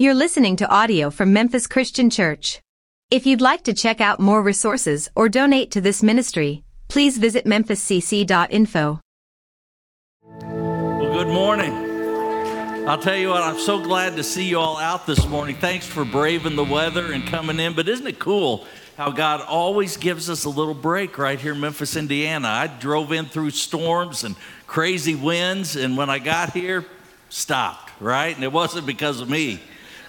You're listening to audio from Memphis Christian Church. If you'd like to check out more resources or donate to this ministry, please visit memphiscc.info. Well, good morning. I'll tell you what, I'm so glad to see you all out this morning. Thanks for braving the weather and coming in. But isn't it cool how God always gives us a little break right here in Memphis, Indiana? I drove in through storms and crazy winds, and when I got here, stopped, right? And it wasn't because of me.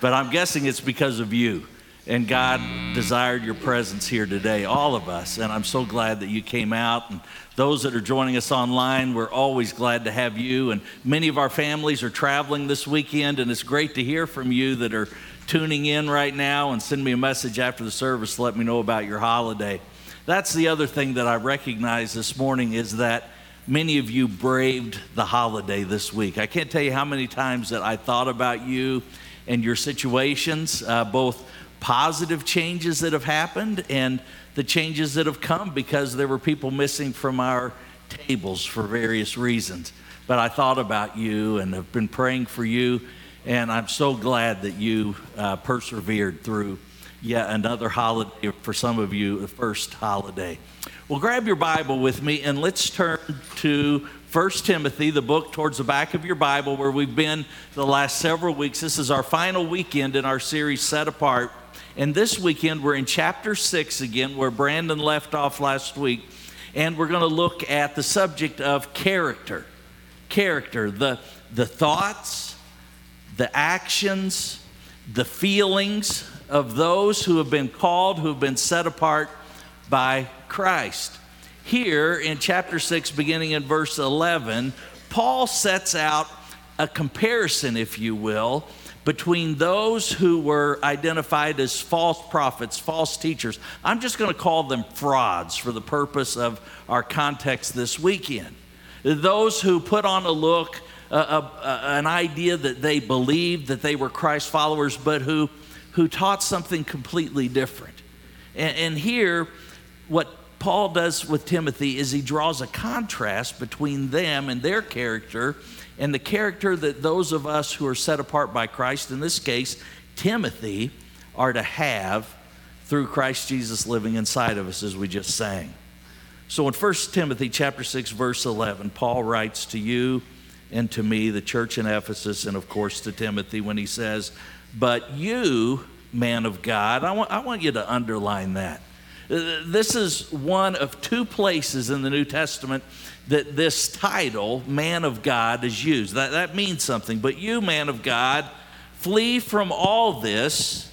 But I'm guessing it's because of you. And God desired your presence here today, all of us. And I'm so glad that you came out. And those that are joining us online, we're always glad to have you. And many of our families are traveling this weekend, and it's great to hear from you that are tuning in right now and send me a message after the service to let me know about your holiday. That's the other thing that I recognize this morning is that many of you braved the holiday this week. I can't tell you how many times that I thought about you and your situations, uh, both positive changes that have happened and the changes that have come because there were people missing from our tables for various reasons. But I thought about you and have been praying for you, and I'm so glad that you uh, persevered through yet another holiday, for some of you, the first holiday. Well, grab your Bible with me and let's turn to 1 Timothy, the book towards the back of your Bible, where we've been the last several weeks. This is our final weekend in our series, Set Apart. And this weekend, we're in chapter 6 again, where Brandon left off last week. And we're going to look at the subject of character. Character, the, the thoughts, the actions, the feelings of those who have been called, who have been set apart by Christ here in chapter 6, beginning in verse 11, Paul sets out a comparison, if you will, between those who were identified as false prophets, false teachers. I'm just going to call them frauds for the purpose of our context this weekend. Those who put on a look, uh, an idea that they believed that they were Christ followers, but who, who taught something completely different. And, and here, what Paul does with Timothy is he draws a contrast between them and their character and the character that those of us who are set apart by Christ, in this case, Timothy, are to have through Christ Jesus living inside of us, as we just sang. So in 1 Timothy chapter 6, verse 11, Paul writes to you and to me, the church in Ephesus, and of course to Timothy, when he says, But you, man of God, I want, I want you to underline that. This is one of two places in the New Testament that this title, man of God, is used. That, that means something. But you, man of God, flee from all this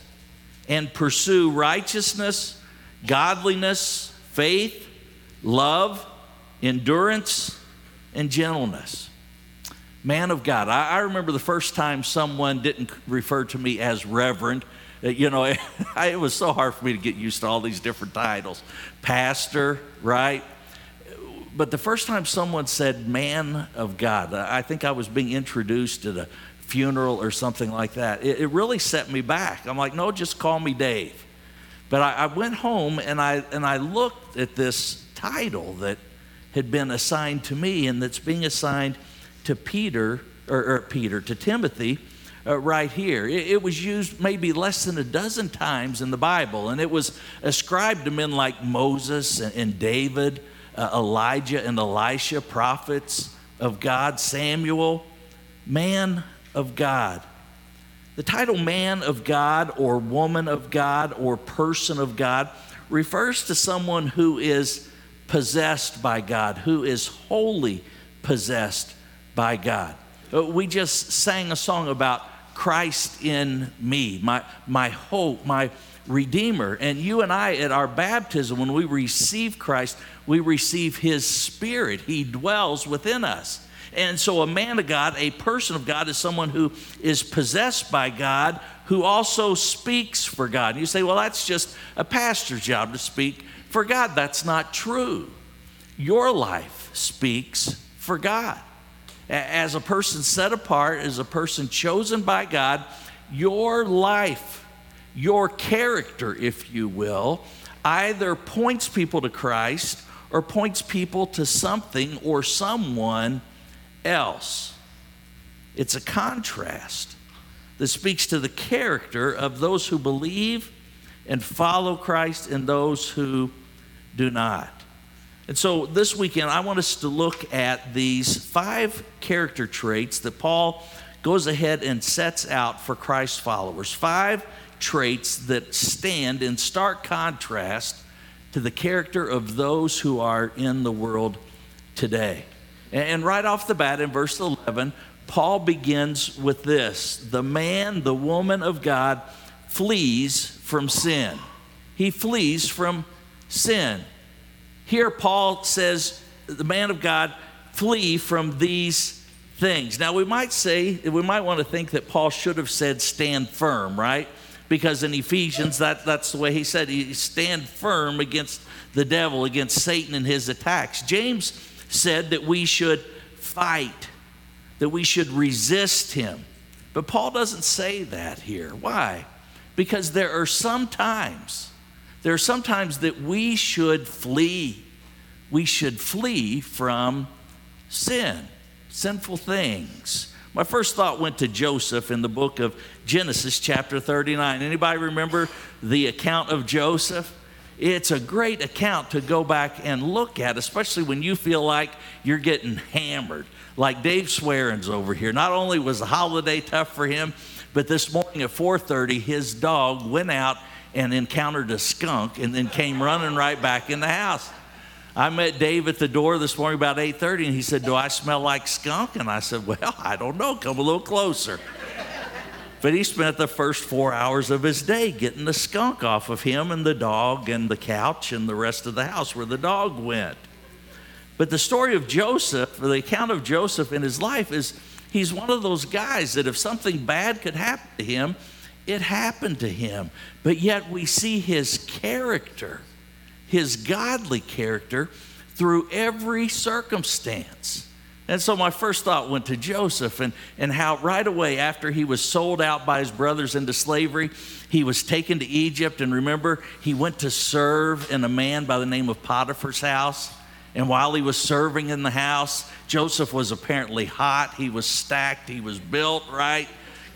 and pursue righteousness, godliness, faith, love, endurance, and gentleness. Man of God. I, I remember the first time someone didn't refer to me as reverend Uh, you know, it, it was so hard for me to get used to all these different titles. Pastor, right? But the first time someone said man of God, I think I was being introduced at a funeral or something like that. It, it really set me back. I'm like, no, just call me Dave. But I, I went home and I, and I looked at this title that had been assigned to me and that's being assigned to Peter, or, or Peter, to Timothy uh, right here. It, it, was used maybe less than a dozen times in the Bible, and it was ascribed to men like Moses and, and David, uh, Elijah and Elisha, prophets of God, Samuel, man of God. The title man of God or woman of God or person of God refers to someone who is possessed by God, who is wholly possessed by God. Uh, we just sang a song about Christ in me, my, my hope, my Redeemer. And you and I, at our baptism, when we receive Christ, we receive His Spirit. He dwells within us. And so, a man of God, a person of God, is someone who is possessed by God, who also speaks for God. And you say, well, that's just a pastor's job to speak for God. That's not true. Your life speaks for God as a person set apart, as a person chosen by God, your life, your character, if you will, either points people to Christ or points people to something or someone else. It's a contrast. that speaks to the character of those who believe and follow Christ and those who do not. And so this weekend, I want us to look at these five character traits that Paul goes ahead and sets out for Christ's followers. Five traits that stand in stark contrast to the character of those who are in the world today. And right off the bat, in verse 11, Paul begins with this The man, the woman of God, flees from sin. He flees from sin. Here, Paul says, The man of God, flee from these things. Now, we might say, we might want to think that Paul should have said, Stand firm, right? Because in Ephesians, that, that's the way he said, he stand firm against the devil, against Satan and his attacks. James said that we should fight that we should resist him. But Paul doesn't say that here. Why? Because there are some times, there are some times that we should flee. We should flee from sin, sinful things. My first thought went to Joseph in the book of Genesis, chapter 39. Anybody remember the account of Joseph? It's a great account to go back and look at, especially when you feel like you're getting hammered like Dave Swearin's over here. Not only was the holiday tough for him, but this morning at 4:30, his dog went out and encountered a skunk and then came running right back in the house. I met Dave at the door this morning about 8:30 and he said, "Do I smell like skunk?" And I said, "Well, I don't know. Come a little closer." but he spent the first 4 hours of his day getting the skunk off of him and the dog and the couch and the rest of the house where the dog went. But the story of Joseph, the account of Joseph in his life, is he's one of those guys that if something bad could happen to him, it happened to him. But yet we see his character, his godly character, through every circumstance. And so my first thought went to Joseph and, and how right away after he was sold out by his brothers into slavery, he was taken to Egypt. And remember, he went to serve in a man by the name of Potiphar's house. And while he was serving in the house, Joseph was apparently hot. He was stacked. He was built, right?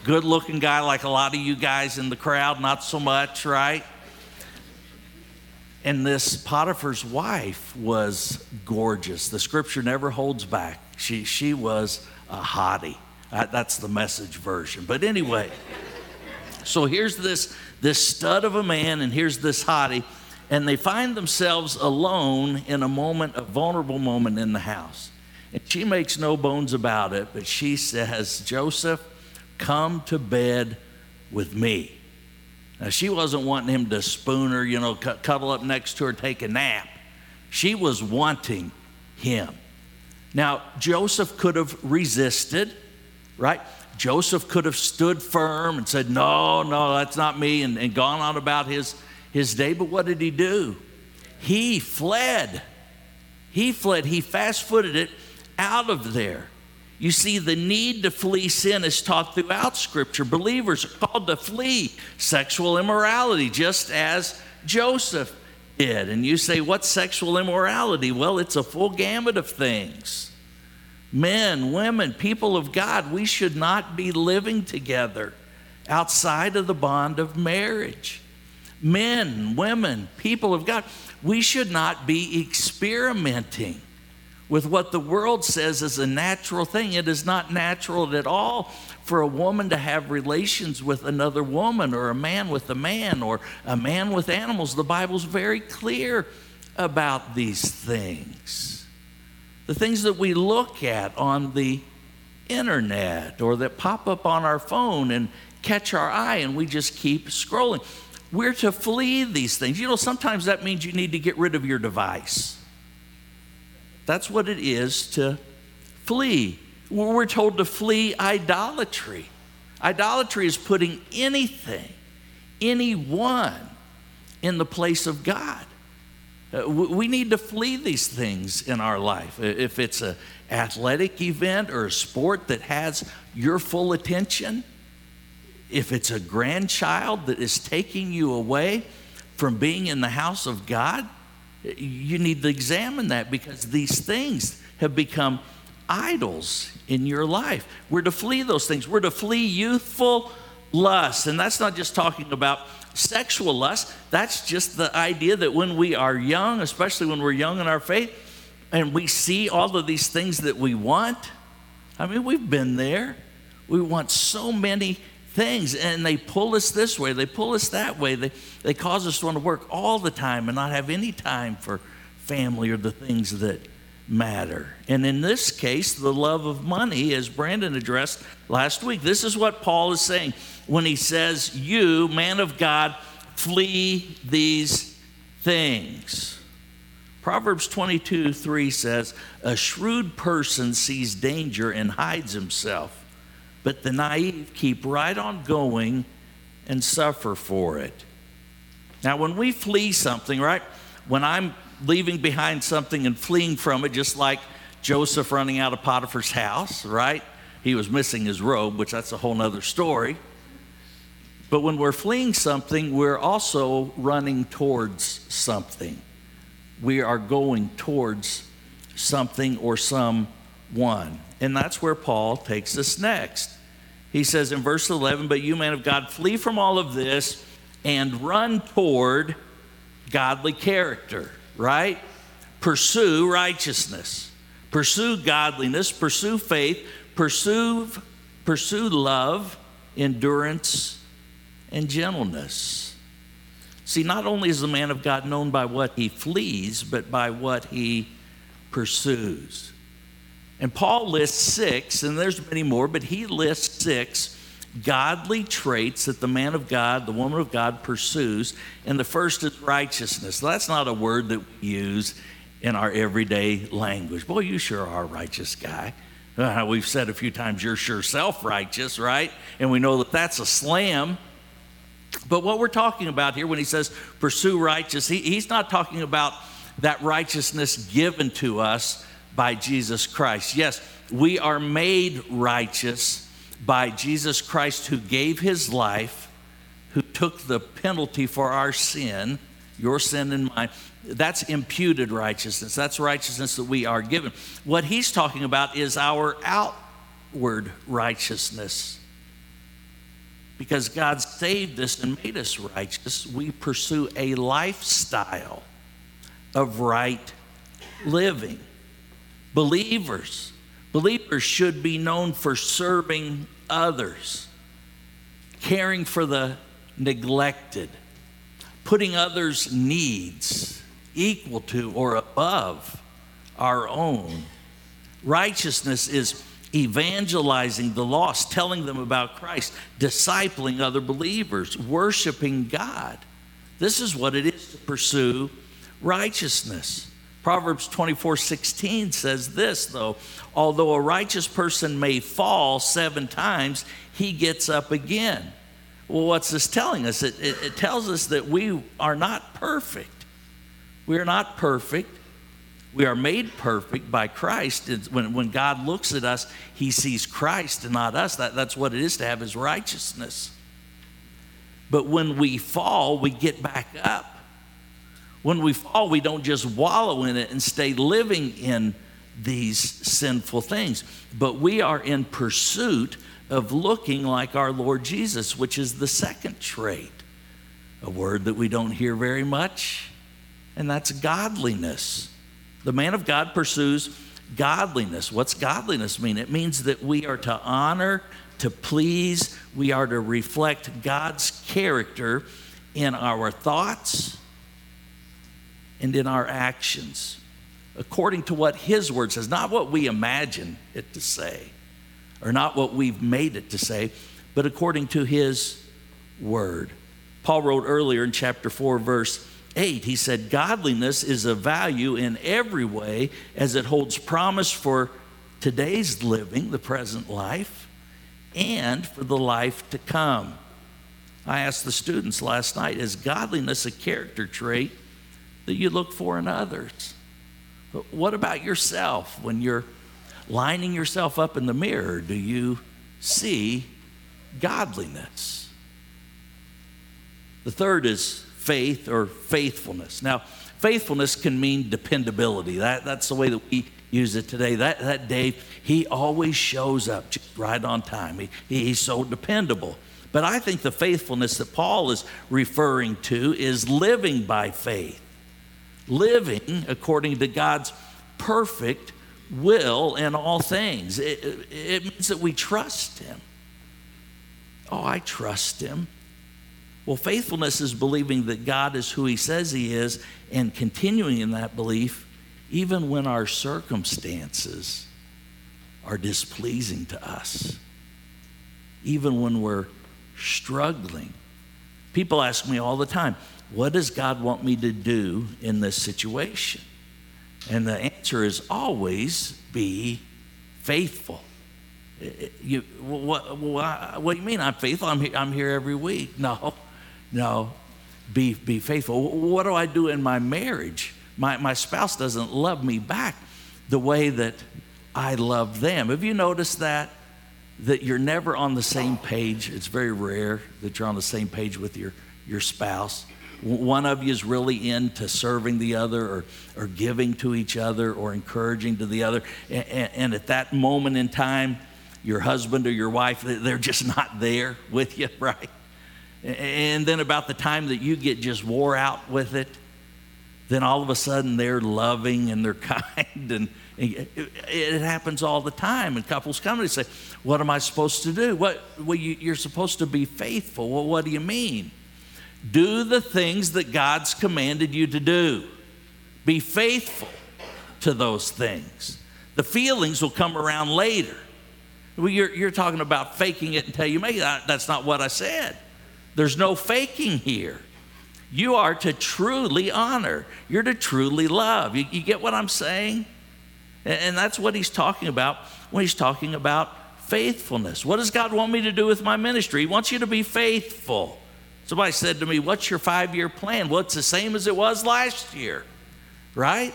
Good looking guy, like a lot of you guys in the crowd, not so much, right? And this Potiphar's wife was gorgeous. The scripture never holds back. She, she was a hottie. That's the message version. But anyway, so here's this, this stud of a man, and here's this hottie and they find themselves alone in a moment, a vulnerable moment in the house. And she makes no bones about it, but she says, Joseph, come to bed with me. Now, she wasn't wanting him to spoon her, you know, cuddle up next to her, take a nap. She was wanting him. Now, Joseph could have resisted, right? Joseph could have stood firm and said, No, no, that's not me, and, and gone on about his his day, but what did he do? He fled. He fled. He fast footed it out of there. You see, the need to flee sin is taught throughout Scripture. Believers are called to flee sexual immorality, just as Joseph did. And you say, What's sexual immorality? Well, it's a full gamut of things. Men, women, people of God, we should not be living together outside of the bond of marriage men, women, people of God, we should not be experimenting with what the world says is a natural thing. It is not natural at all for a woman to have relations with another woman or a man with a man or a man with animals. The Bible's very clear about these things. The things that we look at on the internet or that pop up on our phone and catch our eye and we just keep scrolling. We're to flee these things. You know, sometimes that means you need to get rid of your device. That's what it is to flee. We're told to flee idolatry. Idolatry is putting anything, anyone in the place of God. Uh, we need to flee these things in our life. If it's an athletic event or a sport that has your full attention, if it's a grandchild that is taking you away from being in the house of God, you need to examine that because these things have become idols in your life. We're to flee those things. We're to flee youthful lust. And that's not just talking about sexual lust, that's just the idea that when we are young, especially when we're young in our faith, and we see all of these things that we want. I mean, we've been there. We want so many things, and they pull us this way, they pull us that way. They, they cause us to want to work all the time and not have any time for family or the things that matter. And in this case, the love of money, as Brandon addressed last week, this is what Paul is saying when he says, You, man of God, flee these things. Proverbs 22 3 says, A shrewd person sees danger and hides himself but the naive keep right on going and suffer for it. Now, when we flee something, right? When I'm leaving behind something and fleeing from it, just like Joseph running out of Potiphar's house, right? He was missing his robe, which that's a whole nother story. But when we're fleeing something, we're also running towards something. We are going towards something or someone. And that's where Paul takes us next. He says in verse 11, But you, man of God, flee from all of this and run toward godly character, right? Pursue righteousness, pursue godliness, pursue faith, pursue, pursue love, endurance, and gentleness. See, not only is the man of God known by what he flees, but by what he pursues. And Paul lists six, and there's many more, but he lists six godly traits that the man of God, the woman of God pursues. And the first is righteousness. That's not a word that we use in our everyday language. Boy, you sure are a righteous guy. Uh, we've said a few times, you're sure self righteous, right? And we know that that's a slam. But what we're talking about here when he says pursue righteous, he, he's not talking about that righteousness given to us by Jesus Christ. Yes, we are made righteous by Jesus Christ who gave his life, who took the penalty for our sin, your sin and mine. That's imputed righteousness. That's righteousness that we are given. What he's talking about is our outward righteousness. Because God saved us and made us righteous, we pursue a lifestyle of right living. Believers, believers should be known for serving others, caring for the neglected, putting others' needs equal to or above our own. Righteousness is evangelizing the lost, telling them about Christ, discipling other believers, worshiping God. This is what it is to pursue righteousness. Proverbs 24 16 says this, though although a righteous person may fall seven times, he gets up again. Well, what's this telling us? It, it, it tells us that we are not perfect. We are not perfect. We are made perfect by Christ. when, when God looks at us, he sees Christ and not us. That, that's what it is to have his righteousness. But when we fall, we get back up. When we fall, we don't just wallow in it and stay living in these sinful things, but we are in pursuit of looking like our Lord Jesus, which is the second trait, a word that we don't hear very much, and that's godliness. The man of God pursues godliness. What's godliness mean? It means that we are to honor, to please, we are to reflect God's character in our thoughts and in our actions, according to what His Word says, not what we imagine it to say, or not what we've made it to say, but according to His Word. Paul wrote earlier in chapter 4, verse 8, he said, Godliness is of value in every way as it holds promise for today's living, the present life, and for the life to come. I asked the students last night, is godliness a character trait that you look for in others. But what about yourself when you're lining yourself up in the mirror? Do you see godliness? The third is faith or faithfulness. Now, faithfulness can mean dependability. That, that's the way that we use it today. That, that Dave, he always shows up right on time. He, he's so dependable. But I think the faithfulness that Paul is referring to is living by faith, living according to God's perfect will in all things. It, it means that we trust Him. Oh, I trust Him. Well, faithfulness is believing that God is who He says He is and continuing in that belief even when our circumstances are displeasing to us, even when we're struggling. People ask me all the time, What does God want me to do in this situation? And the answer is always be faithful. You, what, what, what do you mean I'm faithful? I'm here, I'm here every week. No, no, be, be faithful. What do I do in my marriage? My, my spouse doesn't love me back the way that I love them. Have you noticed that? That you're never on the same page. It's very rare that you're on the same page with your, your spouse. One of you is really into serving the other or, or giving to each other or encouraging to the other. And, and at that moment in time, your husband or your wife, they're just not there with you, right? And then about the time that you get just wore out with it, then all of a sudden they're loving and they're kind and it, happens all the time and couples come and they say what am i supposed to do what well you, are supposed to be faithful well what do you mean do the things that god's commanded you to do be faithful to those things the feelings will come around later well, you're, you're talking about faking it until you make it that's not what i said there's no faking here you are to truly honor. You're to truly love. You, you get what I'm saying? And, and that's what he's talking about when he's talking about faithfulness. What does God want me to do with my ministry? He wants you to be faithful. Somebody said to me, What's your five year plan? Well, it's the same as it was last year, right?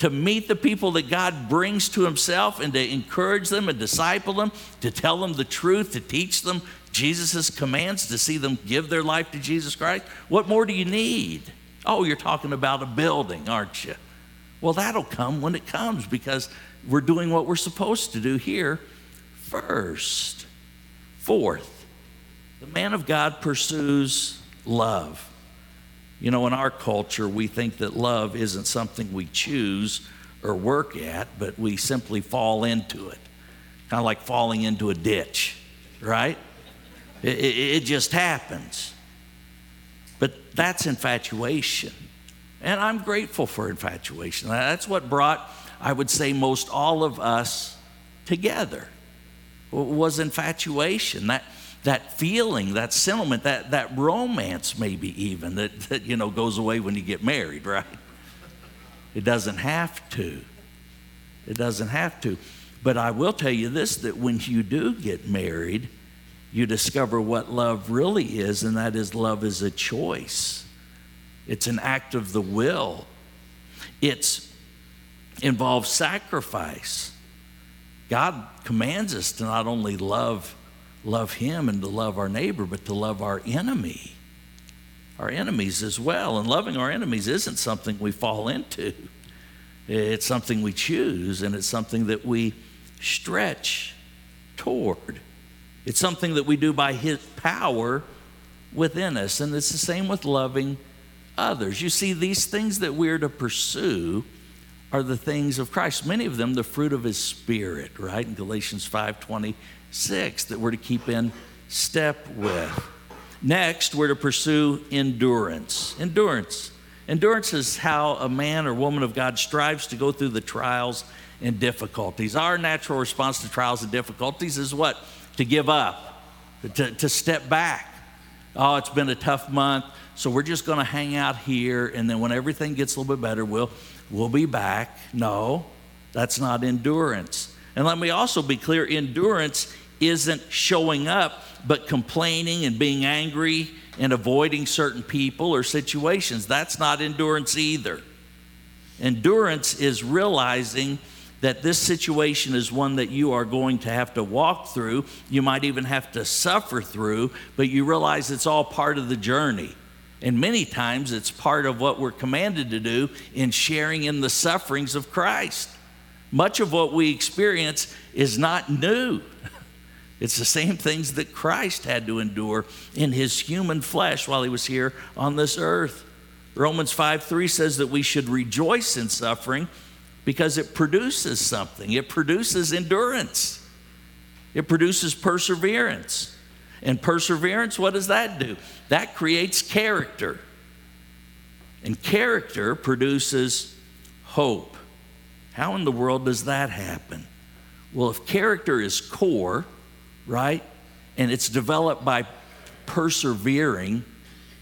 To meet the people that God brings to Himself and to encourage them and disciple them, to tell them the truth, to teach them Jesus' commands to see them give their life to Jesus Christ? What more do you need? Oh, you're talking about a building, aren't you? Well, that'll come when it comes because we're doing what we're supposed to do here first. Fourth, the man of God pursues love. You know, in our culture, we think that love isn't something we choose or work at, but we simply fall into it. Kind of like falling into a ditch, right? It, it, it just happens. But that's infatuation. And I'm grateful for infatuation. That's what brought, I would say, most all of us together was infatuation. That, that feeling, that sentiment, that, that romance, maybe even, that, that, you know, goes away when you get married, right? It doesn't have to. It doesn't have to. But I will tell you this that when you do get married, you discover what love really is, and that is love is a choice. It's an act of the will. It involves sacrifice. God commands us to not only love love him and to love our neighbor, but to love our enemy. Our enemies as well. And loving our enemies isn't something we fall into. It's something we choose and it's something that we stretch toward. It's something that we do by His power within us. And it's the same with loving others. You see, these things that we're to pursue are the things of Christ. Many of them, the fruit of His Spirit, right? In Galatians 5 26, that we're to keep in step with. Next, we're to pursue endurance. Endurance. Endurance is how a man or woman of God strives to go through the trials and difficulties. Our natural response to trials and difficulties is what? to give up, to, to step back. Oh, it's been a tough month, so we're just going to hang out here, and then when everything gets a little bit better, we'll, we'll be back. No, that's not endurance. And let me also be clear endurance isn't showing up, but complaining and being angry and avoiding certain people or situations. That's not endurance either. Endurance is realizing that this situation is one that you are going to have to walk through. You might even have to suffer through, but you realize it's all part of the journey. And many times it's part of what we're commanded to do in sharing in the sufferings of Christ. Much of what we experience is not new. It's the same things that Christ had to endure in his human flesh while he was here on this earth. Romans 5 3 says that we should rejoice in suffering because it produces something. It produces endurance, it produces perseverance. And perseverance, what does that do? That creates character. And character produces hope. How in the world does that happen? Well, if character is core, right, and it's developed by persevering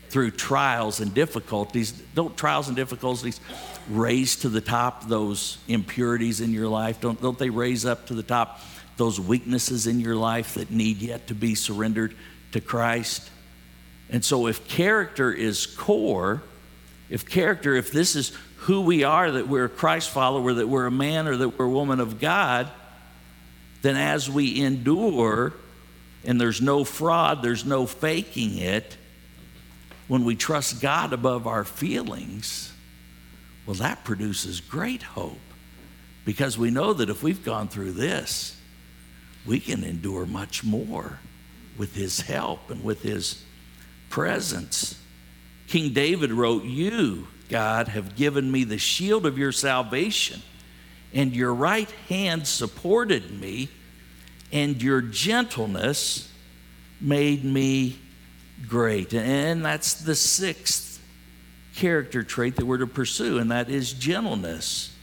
through trials and difficulties, don't trials and difficulties raise to the top those impurities in your life? Don't, don't they raise up to the top those weaknesses in your life that need yet to be surrendered to Christ? And so, if character is core, if character, if this is who we are, that we're a Christ follower, that we're a man or that we're a woman of God, then as we endure, and there's no fraud, there's no faking it, when we trust God above our feelings, well, that produces great hope because we know that if we've gone through this, we can endure much more with His help and with His presence. King David wrote, You, God, have given me the shield of your salvation, and your right hand supported me, and your gentleness made me great. And that's the sixth character trait that we're to pursue, and that is gentleness.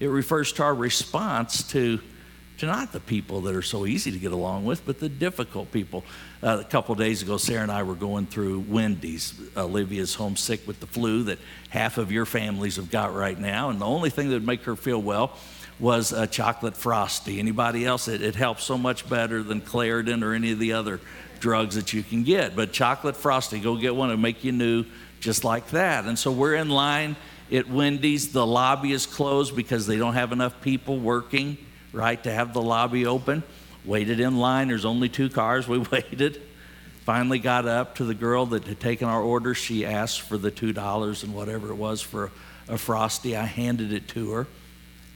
It refers to our response to, to not the people that are so easy to get along with, but the difficult people. Uh, a couple days ago, Sarah and I were going through Wendy's. Olivia's homesick with the flu that half of your families have got right now, and the only thing that would make her feel well was a chocolate frosty. Anybody else? It, it helps so much better than Claritin or any of the other drugs that you can get. But chocolate frosty, go get one and make you new just like that. And so we're in line at Wendy's. The lobby is closed because they don't have enough people working, right, to have the lobby open. Waited in line. There's only two cars. We waited. Finally got up to the girl that had taken our order. She asked for the $2 and whatever it was for a frosty. I handed it to her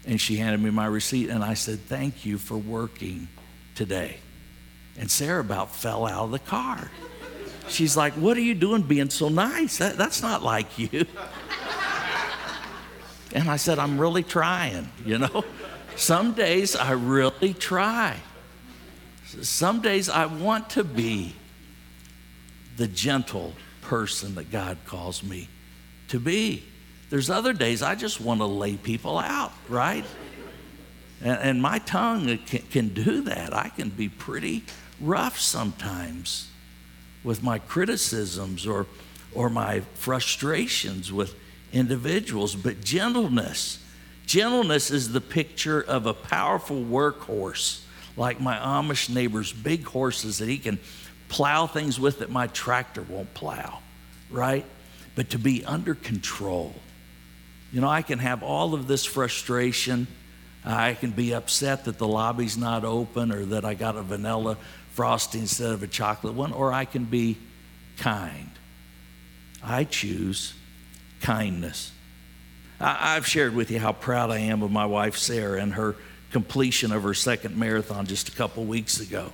and she handed me my receipt and I said, Thank you for working today. And Sarah about fell out of the car. She's like, What are you doing being so nice? That, that's not like you. And I said, I'm really trying, you know? Some days I really try. Some days I want to be the gentle person that God calls me to be. There's other days I just want to lay people out, right? And, and my tongue can, can do that. I can be pretty rough sometimes with my criticisms or, or my frustrations with individuals, but gentleness. Gentleness is the picture of a powerful workhorse, like my Amish neighbor's big horses that he can plow things with that my tractor won't plow, right? But to be under control. You know, I can have all of this frustration. I can be upset that the lobby's not open or that I got a vanilla frosting instead of a chocolate one, or I can be kind. I choose kindness. I, have shared with you how proud I am of my wife, Sarah, and her completion of her second marathon just a couple weeks ago.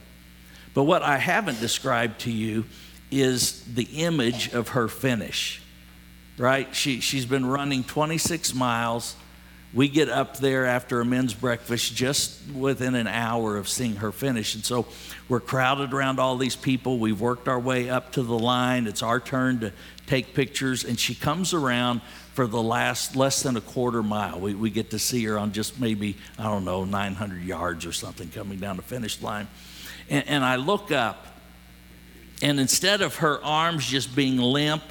But what I haven't described to you is the image of her finish, right? She, she's been running 26 miles we get up there after a men's breakfast just within an hour of seeing her finish. And so we're crowded around all these people. We've worked our way up to the line. It's our turn to take pictures. And she comes around for the last less than a quarter mile. We, we get to see her on just maybe, I don't know, 900 yards or something coming down the finish line. And, and I look up, and instead of her arms just being limp,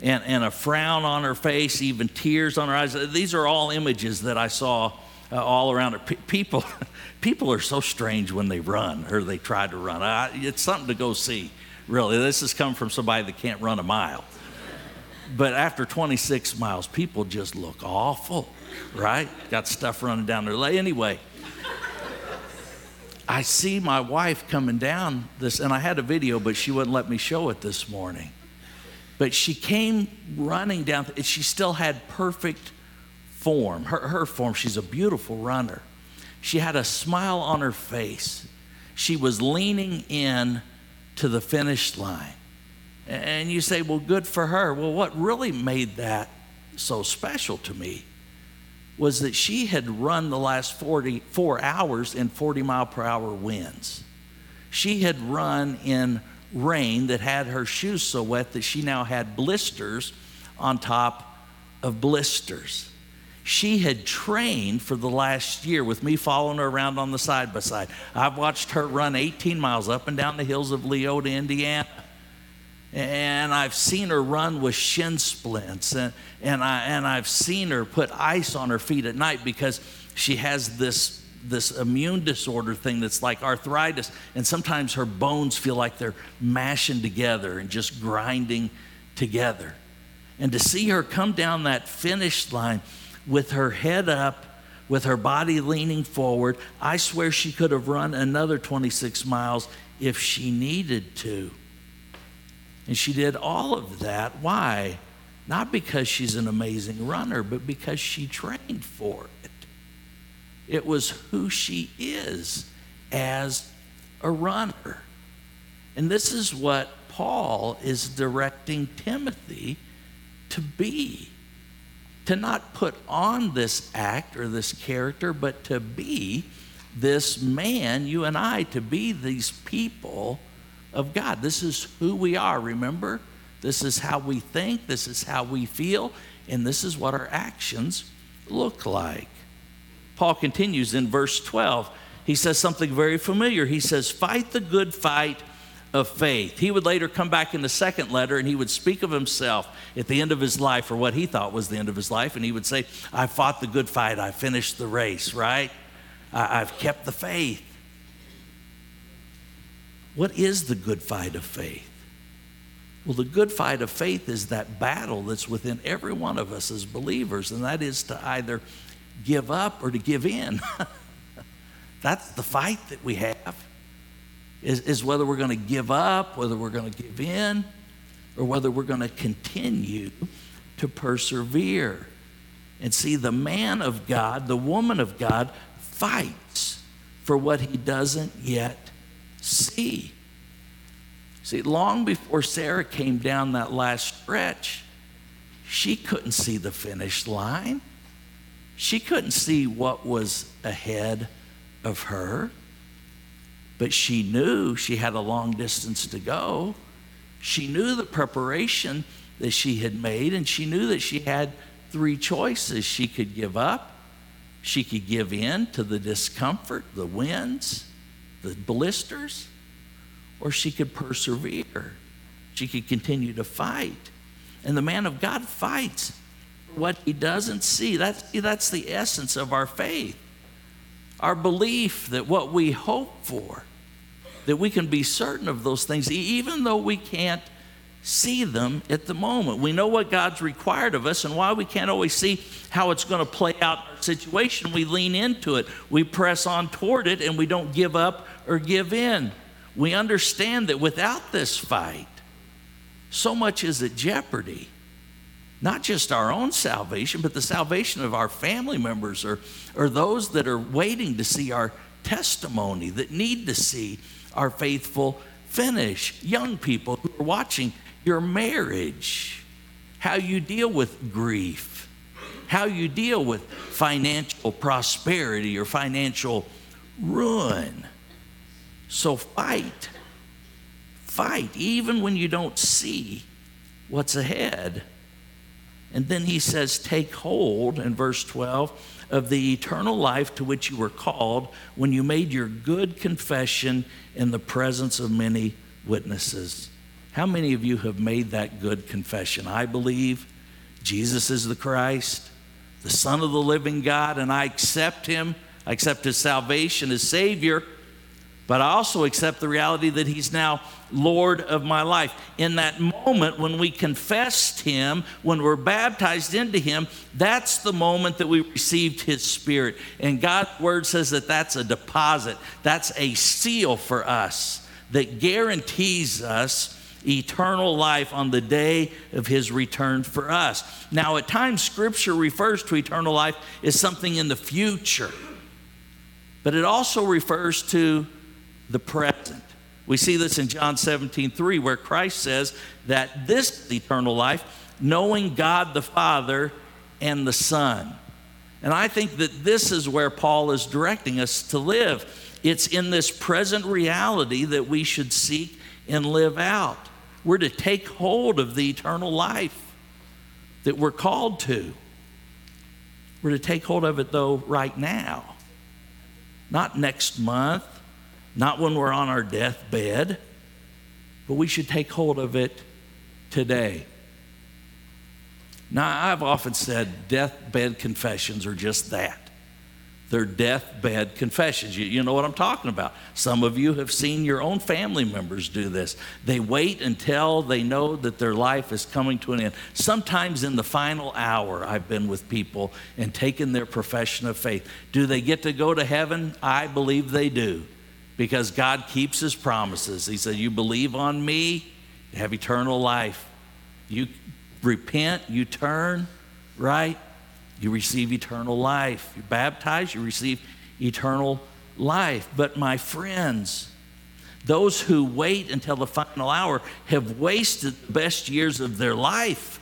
and, and a frown on her face, even tears on her eyes. These are all images that I saw uh, all around. P- people, people are so strange when they run or they try to run. I, it's something to go see, really. This has come from somebody that can't run a mile. But after 26 miles, people just look awful, right? Got stuff running down their leg. Anyway, I see my wife coming down this, and I had a video, but she wouldn't let me show it this morning. But she came running down, she still had perfect form. Her, her form, she's a beautiful runner. She had a smile on her face. She was leaning in to the finish line. And you say, well, good for her. Well, what really made that so special to me was that she had run the last 44 hours in 40 mile per hour winds. She had run in rain that had her shoes so wet that she now had blisters on top of blisters. She had trained for the last year with me following her around on the side by side. I've watched her run 18 miles up and down the hills of Leota, Indiana and I've seen her run with shin splints, and, and, I, and I've seen her put ice on her feet at night because she has this, this immune disorder thing that's like arthritis, and sometimes her bones feel like they're mashing together and just grinding together. And to see her come down that finish line with her head up, with her body leaning forward, I swear she could have run another 26 miles if she needed to. And she did all of that. Why? Not because she's an amazing runner, but because she trained for it. It was who she is as a runner. And this is what Paul is directing Timothy to be. To not put on this act or this character, but to be this man, you and I, to be these people of God. This is who we are, remember? This is how we think, this is how we feel, and this is what our actions look like. Paul continues in verse 12. He says something very familiar. He says, Fight the good fight of faith. He would later come back in the second letter and he would speak of himself at the end of his life, or what he thought was the end of his life, and he would say, I fought the good fight, I finished the race, right? I've kept the faith. What is the good fight of faith? Well, the good fight of faith is that battle that's within every one of us as believers, and that is to either give up or to give in. that's the fight that we have, is, is whether we're going to give up, whether we're going to give in, or whether we're going to continue to persevere. And see, the man of God, the woman of God, fights for what he doesn't yet see. See, long before Sarah came down that last stretch, she couldn't see the finish line. She couldn't see what was ahead of her. But she knew she had a long distance to go. She knew the preparation that she had made, and she knew that she had three choices. She could give up, she could give in to the discomfort, the winds, the blisters, or she could persevere. She could continue to fight. And the man of God fights what he doesn't see. That's, that's the essence of our faith. Our belief that what we hope for, that we can be certain of those things, even though we can't see them at the moment. We know what God's required of us and why we can't always see how it's going to play out situation. We lean into it, we press on toward it, and we don't give up or give in. We understand that without this fight, so much is at jeopardy. Not just our own salvation, but the salvation of our family members or, or those that are waiting to see our testimony, that need to see our faithful finish. Young people who are watching your marriage, how you deal with grief, how you deal with financial prosperity or financial ruin. So fight. Fight, even when you don't see what's ahead. And then he says, Take hold in verse 12 of the eternal life to which you were called when you made your good confession in the presence of many witnesses. How many of you have made that good confession? I believe Jesus is the Christ, the Son of the living God, and I accept him. I accept his salvation as Savior, but I also accept the reality that he's now Lord of my life. In that moment when we confessed him, when we're baptized into him, that's the moment that we received his spirit. And God's word says that that's a deposit, that's a seal for us that guarantees us eternal life on the day of his return for us. Now, at times, scripture refers to eternal life as something in the future, but it also refers to the present. We see this in John 17, 3, where Christ says that this eternal life, knowing God the Father and the Son. And I think that this is where Paul is directing us to live. It's in this present reality that we should seek and live out. We're to take hold of the eternal life that we're called to. We're to take hold of it, though, right now, not next month, not when we're on our deathbed, but we should take hold of it today. Now, I've often said deathbed confessions are just that. They're deathbed confessions. You, you, know what I'm talking about. Some of you have seen your own family members do this. They wait until they know that their life is coming to an end. Sometimes in the final hour, I've been with people and taken their profession of faith. Do they get to go to heaven? I believe they do because God keeps his promises. He said, You believe on me, you have eternal life. You repent, you turn, right? You receive eternal life. You baptize, you receive eternal life. But my friends, those who wait until the final hour have wasted the best years of their life.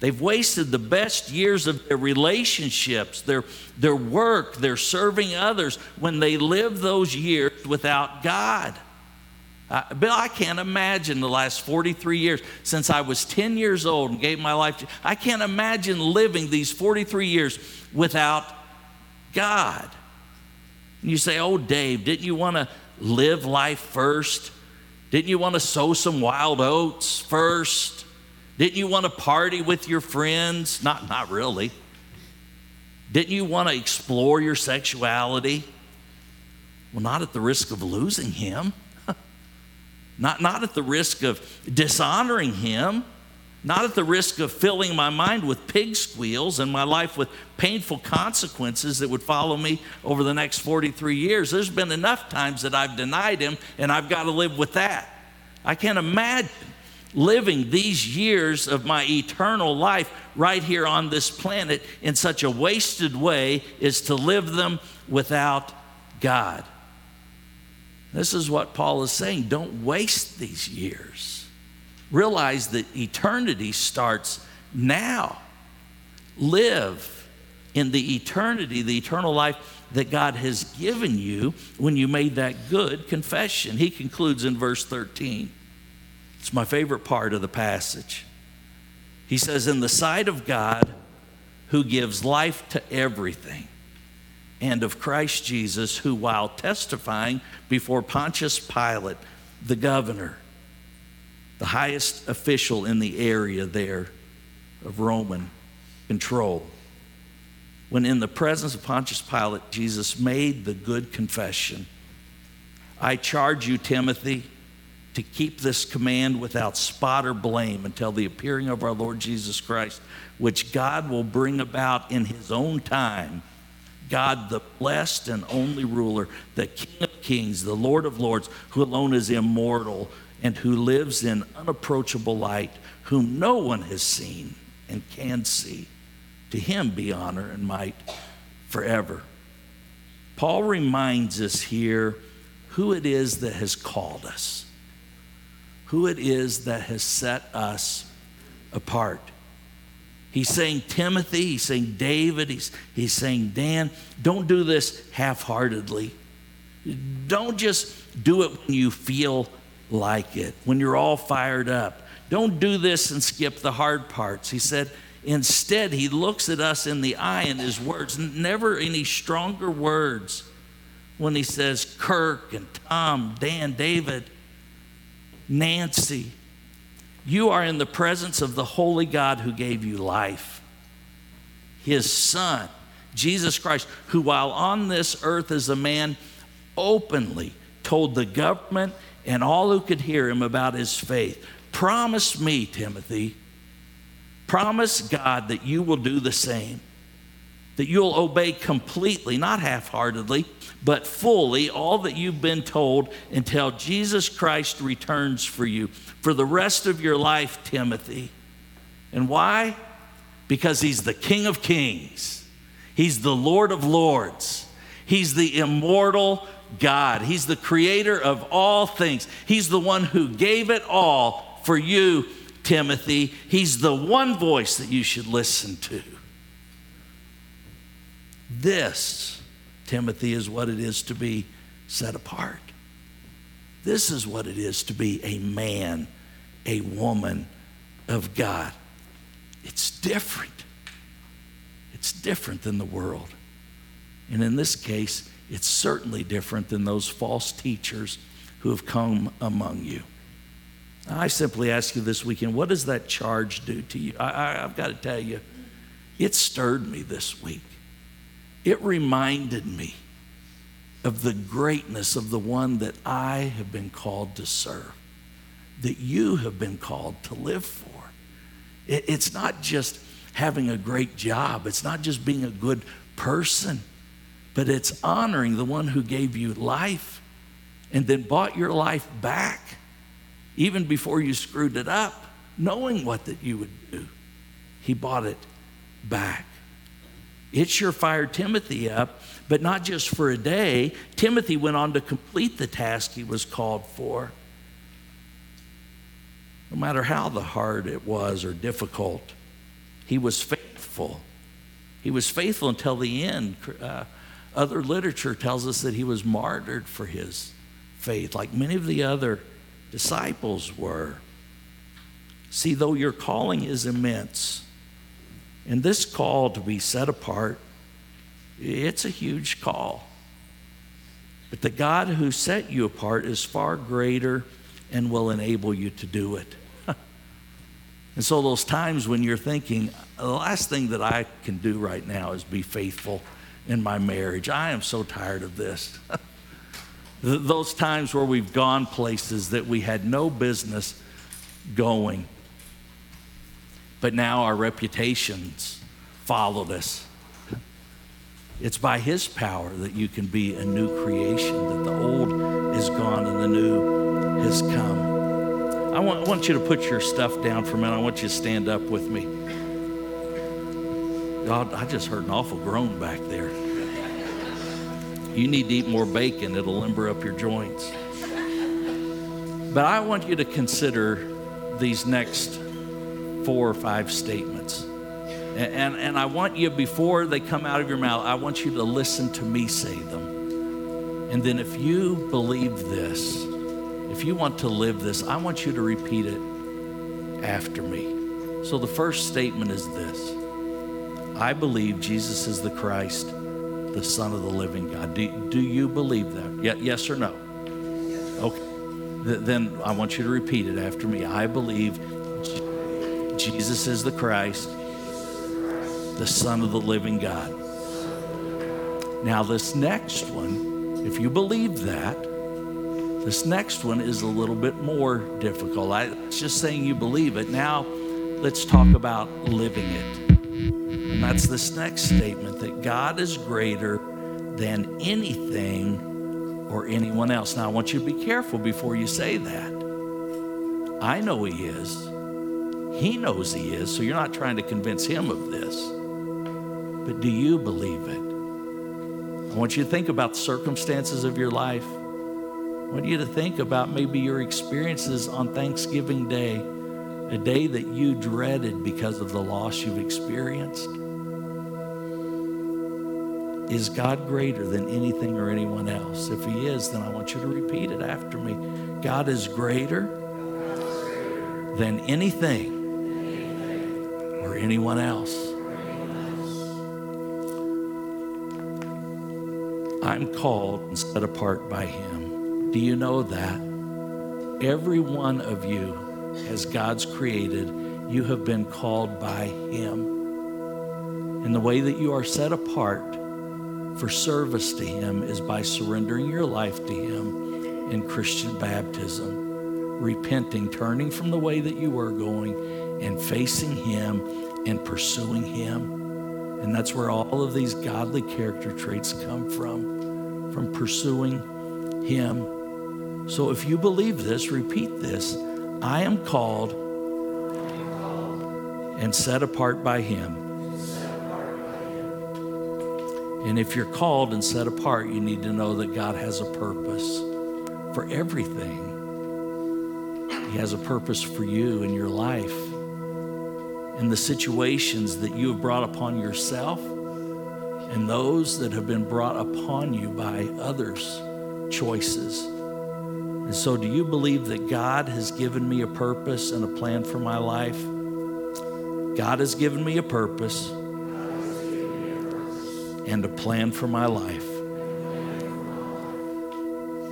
They've wasted the best years of their relationships, their, their work, their serving others when they live those years without God. Uh, Bill, I can't imagine the last 43 years since I was 10 years old and gave my life to I can't imagine living these 43 years without God. And you say, Oh, Dave, didn't you want to live life first? Didn't you want to sow some wild oats first? Didn't you want to party with your friends? Not, not really. Didn't you want to explore your sexuality? Well, not at the risk of losing him not, not at the risk of dishonoring him, not at the risk of filling my mind with pig squeals and my life with painful consequences that would follow me over the next 43 years. There's been enough times that I've denied him, and I've got to live with that. I can't imagine living these years of my eternal life right here on this planet in such a wasted way is to live them without God. This is what Paul is saying. Don't waste these years. Realize that eternity starts now. Live in the eternity, the eternal life that God has given you when you made that good confession. He concludes in verse 13. It's my favorite part of the passage. He says, In the sight of God, who gives life to everything and of Christ Jesus, who, while testifying before Pontius Pilate, the governor, the highest official in the area there of Roman control, when in the presence of Pontius Pilate, Jesus made the good confession I charge you, Timothy, to keep this command without spot or blame until the appearing of our Lord Jesus Christ, which God will bring about in his own time God, the blessed and only ruler, the King of kings, the Lord of lords, who alone is immortal and who lives in unapproachable light, whom no one has seen and can see. To him be honor and might forever. Paul reminds us here who it is that has called us, who it is that has set us apart. He's saying, Timothy, he's saying, David, he's, he's saying, Dan, don't do this half heartedly. Don't just do it when you feel like it, when you're all fired up. Don't do this and skip the hard parts. He said, instead, he looks at us in the eye in his words, never any stronger words when he says, Kirk and Tom, Dan, David, Nancy, you are in the presence of the holy God who gave you life. His Son, Jesus Christ, who while on this earth as a man, openly told the government and all who could hear him about his faith. Promise me, Timothy, promise God that you will do the same, that you'll obey completely, not half heartedly, but fully all that you've been told until Jesus Christ returns for you for the rest of your life, Timothy. And why? Because he's the King of Kings, he's the Lord of Lords, he's the immortal God. He's the creator of all things. He's the one who gave it all for you, Timothy. He's the one voice that you should listen to. This, Timothy, is what it is to be set apart. This is what it is to be a man, a woman of God. It's different. It's different than the world. And in this case, it's certainly different than those false teachers who have come among you. I simply ask you this weekend, what does that charge do to you? I, have got to tell you, it stirred me this week. It reminded me of the greatness of the one that I have been called to serve, that you have been called to live for. It, it's not just having a great job, it's not just being a good person, but it's honoring the one who gave you life and then bought your life back even before you screwed it up, knowing what that you would do. He bought it back. It sure fired Timothy up, but not just for a day. Timothy went on to complete the task he was called for. No matter how the hard it was or difficult, he was faithful. He was faithful until the end. Uh, other literature tells us that he was martyred for his faith, like many of the other disciples were. See, though your calling is immense, and this call to be set apart, it's a huge call. But the God who set you apart is far greater and will enable you to do it. and so, those times when you're thinking, the last thing that I can do right now is be faithful in my marriage, I am so tired of this. those times where we've gone places that we had no business going but now our reputations followed us. It's by His power that you can be a new creation, that the old is gone and the new has come. I want, I want you to put your stuff down for a minute. I want you to stand up with me. God, I just heard an awful groan back there. You need to eat more bacon, it'll limber up your joints. But I want you to consider these next four or five statements. And, and, and, I want you, before they come out of your mouth, I want you to listen to me say them. And then if you believe this, if you want to live this, I want you to repeat it after me. So the first statement is this I believe Jesus is the Christ, the Son of the living God. Do, do you believe that? yes or no? Okay. Then I want you to repeat it after me. I believe Jesus is the Christ, the Son of the living God. Now, this next one, if you believe that, this next one is a little bit more difficult. I, just saying you believe it. Now, let's talk about living it. And that's this next statement that God is greater than anything or anyone else. Now, I want you to be careful before you say that. I know He is. He knows He is, so you're not trying to convince Him of this. But do you believe it? I want you to think about the circumstances of your life. I want you to think about maybe your experiences on Thanksgiving Day, a day that you dreaded because of the loss you've experienced. Is God greater than anything or anyone else? If He is, then I want you to repeat it after me. God is greater than anything anyone else. I'm called and set apart by Him. Do you know that? Every one of you, as God's created, you have been called by Him. And the way that you are set apart for service to Him is by surrendering your life to Him in Christian baptism, repenting, turning from the way that you were going, and facing Him and pursuing Him. And that's where all of these godly character traits come from, from pursuing Him. So if you believe this, repeat this I am called and set apart by Him. And if you're called and set apart, you need to know that God has a purpose for everything. He has a purpose for you in your life, in the situations that you have brought upon yourself, and those that have been brought upon you by others' choices. And so, do you believe that God has given me a purpose and a plan for my life? God has given me a purpose and a plan for my life.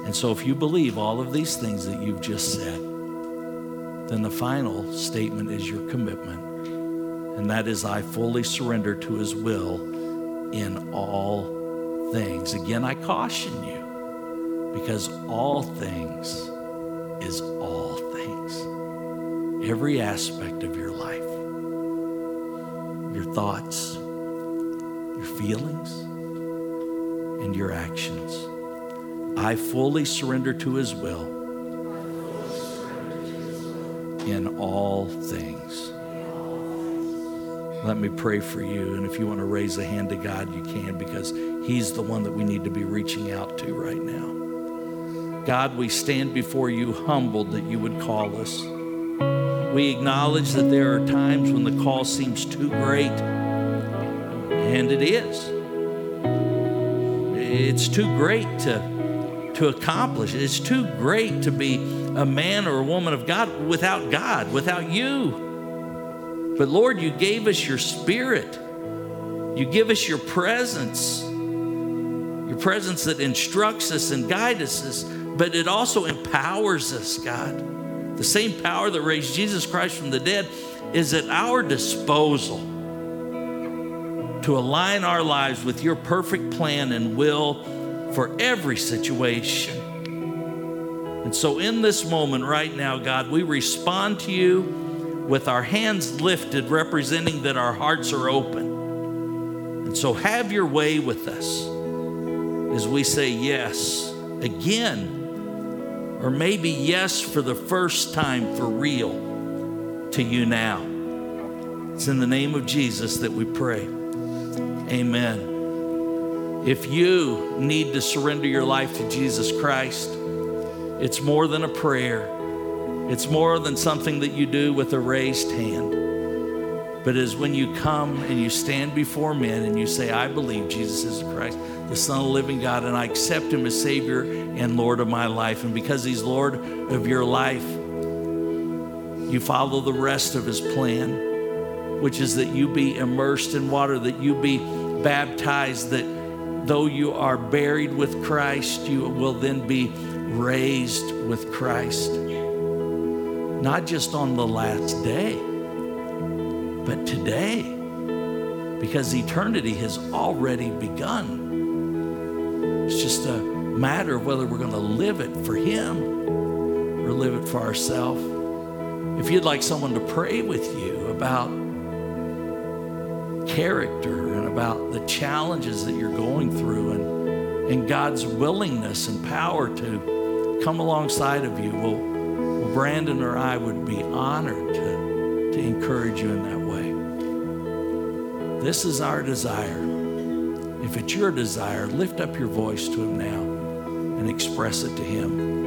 And so, if you believe all of these things that you've just said, then the final statement is your commitment. And that is, I fully surrender to His will in all things. Again, I caution you because all things is all things. Every aspect of your life, your thoughts, your feelings, and your actions. I fully surrender to His will in all things. Let me pray for you. And if you want to raise a hand to God, you can because He's the one that we need to be reaching out to right now. God, we stand before you humbled that you would call us. We acknowledge that there are times when the call seems too great, and it is. It's too great to, to accomplish. It's too great to be a man or a woman of God without God, without you. But Lord, you gave us your spirit. You give us your presence, your presence that instructs us and guides us, but it also empowers us, God. The same power that raised Jesus Christ from the dead is at our disposal to align our lives with your perfect plan and will for every situation. And so, in this moment right now, God, we respond to you with our hands lifted, representing that our hearts are open. And so, have your way with us as we say yes again, or maybe yes for the first time for real to you now. It's in the name of Jesus that we pray. Amen. If you need to surrender your life to Jesus Christ, it's more than a prayer. It's more than something that you do with a raised hand. But is when you come and you stand before men and you say, I believe Jesus is Christ, the Son of the living God, and I accept him as Savior and Lord of my life. And because he's Lord of your life, you follow the rest of his plan, which is that you be immersed in water, that you be baptized, that though you are buried with Christ, you will then be raised with Christ. Not just on the last day, but today, because eternity has already begun. It's just a matter of whether we're going to live it for Him or live it for ourselves. If you'd like someone to pray with you about character and about the challenges that you're going through and, and God's willingness and power to come alongside of you, well, Brandon or I would be honored to, to encourage you in that way. This is our desire. If it's your desire, lift up your voice to Him now and express it to Him.